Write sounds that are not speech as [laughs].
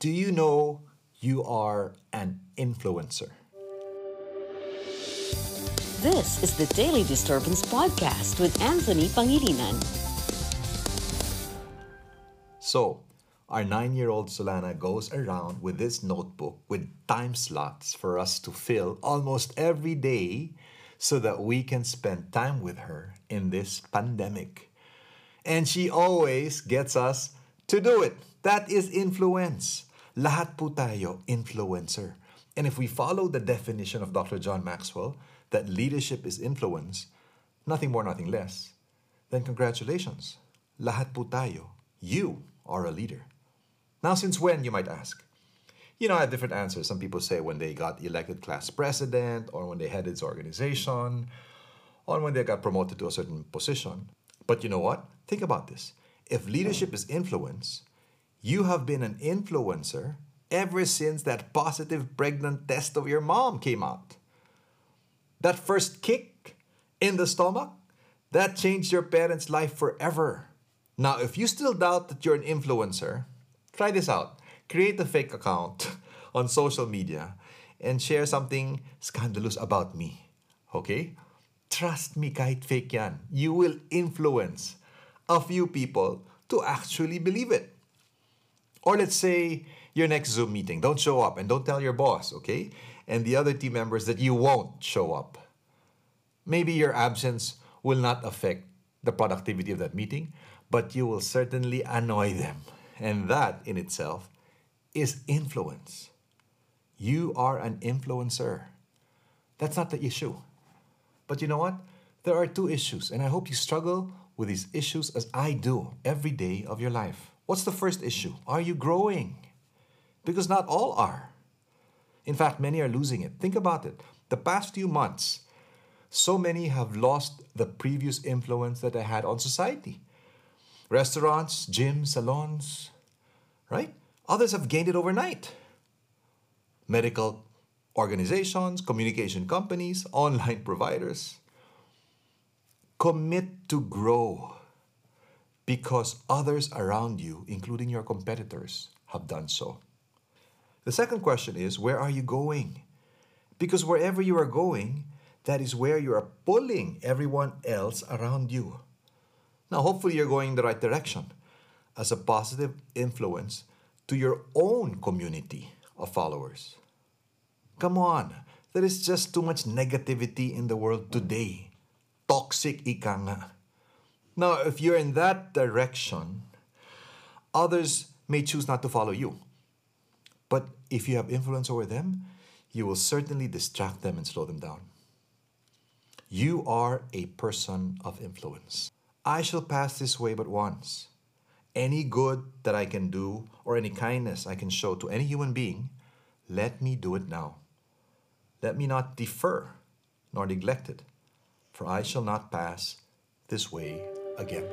Do you know you are an influencer? This is the Daily Disturbance Podcast with Anthony Pangilinan. So, our nine year old Solana goes around with this notebook with time slots for us to fill almost every day so that we can spend time with her in this pandemic. And she always gets us to do it. That is influence. Lahat po tayo influencer. And if we follow the definition of Dr. John Maxwell, that leadership is influence, nothing more, nothing less, then congratulations. Lahat po tayo. You are a leader. Now, since when, you might ask? You know, I have different answers. Some people say when they got elected class president, or when they headed its organization, or when they got promoted to a certain position. But you know what? Think about this. If leadership is influence, you have been an influencer ever since that positive pregnant test of your mom came out. That first kick in the stomach, that changed your parents' life forever. Now, if you still doubt that you're an influencer, try this out. Create a fake account [laughs] on social media and share something scandalous about me. Okay? Trust me, kahit fake yan, you will influence a few people to actually believe it. Or let's say your next Zoom meeting, don't show up and don't tell your boss, okay? And the other team members that you won't show up. Maybe your absence will not affect the productivity of that meeting, but you will certainly annoy them. And that in itself is influence. You are an influencer. That's not the issue. But you know what? There are two issues, and I hope you struggle with these issues as I do every day of your life. What's the first issue? Are you growing? Because not all are. In fact, many are losing it. Think about it. The past few months, so many have lost the previous influence that they had on society. Restaurants, gyms, salons, right? Others have gained it overnight. Medical organizations, communication companies, [laughs] online providers. Commit to grow because others around you, including your competitors, have done so. The second question is where are you going? Because wherever you are going, that is where you are pulling everyone else around you. Now, hopefully, you're going in the right direction as a positive influence to your own community of followers. Come on, there is just too much negativity in the world today. Toxic ika nga. Now, if you're in that direction, others may choose not to follow you. But if you have influence over them, you will certainly distract them and slow them down. You are a person of influence. I shall pass this way but once. Any good that I can do or any kindness I can show to any human being, let me do it now. Let me not defer nor neglect it, for I shall not pass this way again.